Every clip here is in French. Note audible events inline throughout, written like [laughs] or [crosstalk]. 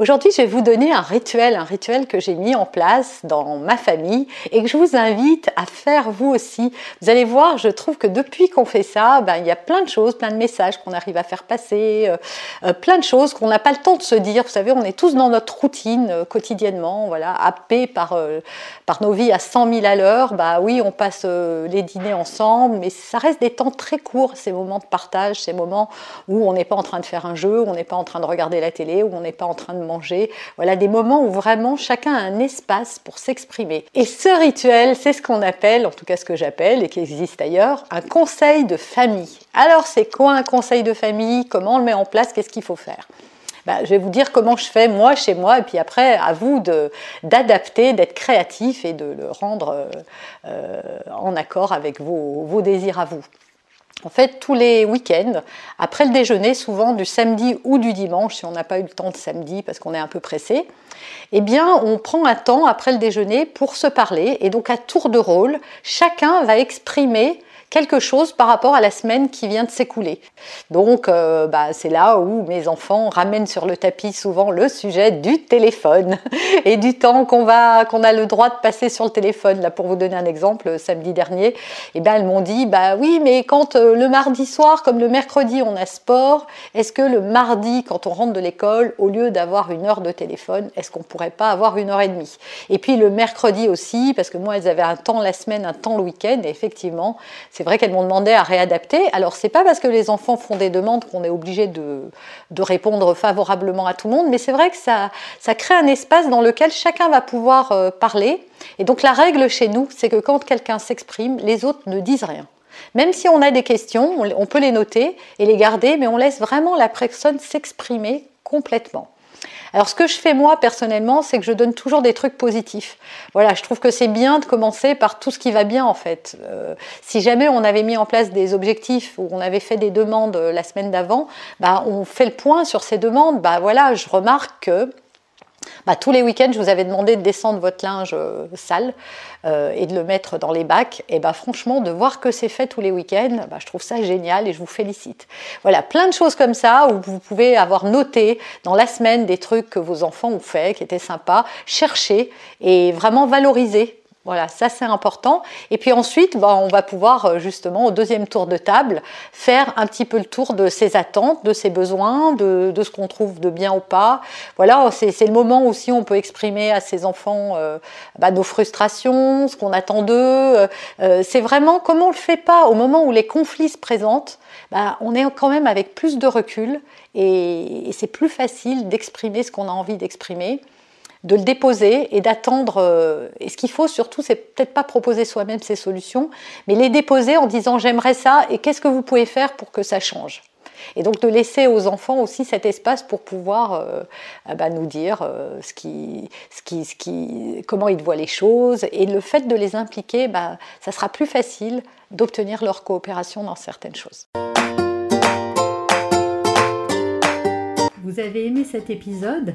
Aujourd'hui, je vais vous donner un rituel, un rituel que j'ai mis en place dans ma famille et que je vous invite à faire vous aussi. Vous allez voir, je trouve que depuis qu'on fait ça, ben, il y a plein de choses, plein de messages qu'on arrive à faire passer, euh, euh, plein de choses qu'on n'a pas le temps de se dire. Vous savez, on est tous dans notre routine euh, quotidiennement, voilà, happés par, par nos vies à 100 000 à l'heure. Bah oui, on passe les dîners ensemble, mais ça reste des temps très courts, ces moments de partage, ces moments où on n'est pas en train de faire un jeu, où on n'est pas en train de regarder la télé, où on n'est pas en train de Voilà des moments où vraiment chacun a un espace pour s'exprimer. Et ce rituel, c'est ce qu'on appelle, en tout cas ce que j'appelle et qui existe ailleurs, un conseil de famille. Alors c'est quoi un conseil de famille? Comment on le met en place? Qu'est-ce qu'il faut faire? Bah, je vais vous dire comment je fais moi chez moi, et puis après, à vous d'adapter, d'être créatif et de le rendre euh, euh, en accord avec vos désirs à vous. En fait, tous les week-ends, après le déjeuner, souvent du samedi ou du dimanche, si on n'a pas eu le temps de samedi parce qu'on est un peu pressé, eh bien, on prend un temps après le déjeuner pour se parler. Et donc, à tour de rôle, chacun va exprimer quelque chose par rapport à la semaine qui vient de s'écouler. Donc, euh, bah, c'est là où mes enfants ramènent sur le tapis souvent le sujet du téléphone [laughs] et du temps qu'on va, qu'on a le droit de passer sur le téléphone. Là, pour vous donner un exemple, samedi dernier, eh ben, elles m'ont dit, bah oui, mais quand euh, le mardi soir, comme le mercredi, on a sport, est-ce que le mardi, quand on rentre de l'école, au lieu d'avoir une heure de téléphone, est-ce qu'on pourrait pas avoir une heure et demie? Et puis le mercredi aussi, parce que moi, elles avaient un temps la semaine, un temps le week-end, et effectivement, c'est vrai qu'elles m'ont demandé à réadapter. Alors, c'est pas parce que les enfants font des demandes qu'on est obligé de, répondre favorablement à tout le monde, mais c'est vrai que ça, ça crée un espace dans lequel chacun va pouvoir euh, parler. Et donc, la règle chez nous, c'est que quand quelqu'un s'exprime, les autres ne disent rien. Même si on a des questions, on peut les noter et les garder, mais on laisse vraiment la personne s'exprimer complètement. Alors ce que je fais moi personnellement, c'est que je donne toujours des trucs positifs. Voilà, je trouve que c'est bien de commencer par tout ce qui va bien en fait. Euh, si jamais on avait mis en place des objectifs ou on avait fait des demandes euh, la semaine d'avant, bah, on fait le point sur ces demandes. Bah voilà, je remarque que bah, tous les week-ends, je vous avais demandé de descendre votre linge euh, sale euh, et de le mettre dans les bacs. Et bah, franchement, de voir que c'est fait tous les week-ends, bah, je trouve ça génial et je vous félicite. Voilà, plein de choses comme ça où vous pouvez avoir noté dans la semaine des trucs que vos enfants ont fait, qui étaient sympas. Chercher et vraiment valoriser voilà, ça c'est important. Et puis ensuite, bah, on va pouvoir euh, justement au deuxième tour de table faire un petit peu le tour de ses attentes, de ses besoins, de, ce qu'on trouve de bien ou pas. Voilà, c'est le moment aussi où on peut exprimer à ses enfants euh, bah, nos frustrations, ce qu'on attend d'eux. Euh, c'est vraiment comment on le fait pas au moment où les conflits se présentent. Bah, on est quand même avec plus de recul et c'est plus facile d'exprimer ce qu'on a envie d'exprimer de le déposer et d'attendre. Euh, et ce qu'il faut surtout, c'est peut-être pas proposer soi-même ces solutions, mais les déposer en disant j'aimerais ça et qu'est-ce que vous pouvez faire pour que ça change? Et donc de laisser aux enfants aussi cet espace pour pouvoir euh, ah bah, nous dire euh, ce qui, comment ils voient les choses. Et le fait de les impliquer, bah, ça sera plus facile d'obtenir leur coopération dans certaines choses. Vous avez aimé cet épisode?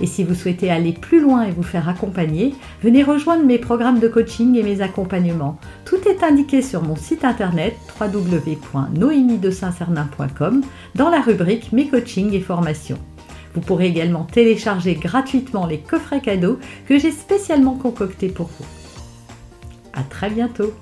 Et si vous souhaitez aller plus loin et vous faire accompagner, venez rejoindre mes programmes de coaching et mes accompagnements. Tout est indiqué sur mon site internet www.noémiedesaintcernin.com dans la rubrique Mes coachings et formations. Vous pourrez également télécharger gratuitement les coffrets cadeaux que j'ai spécialement concoctés pour vous. À très bientôt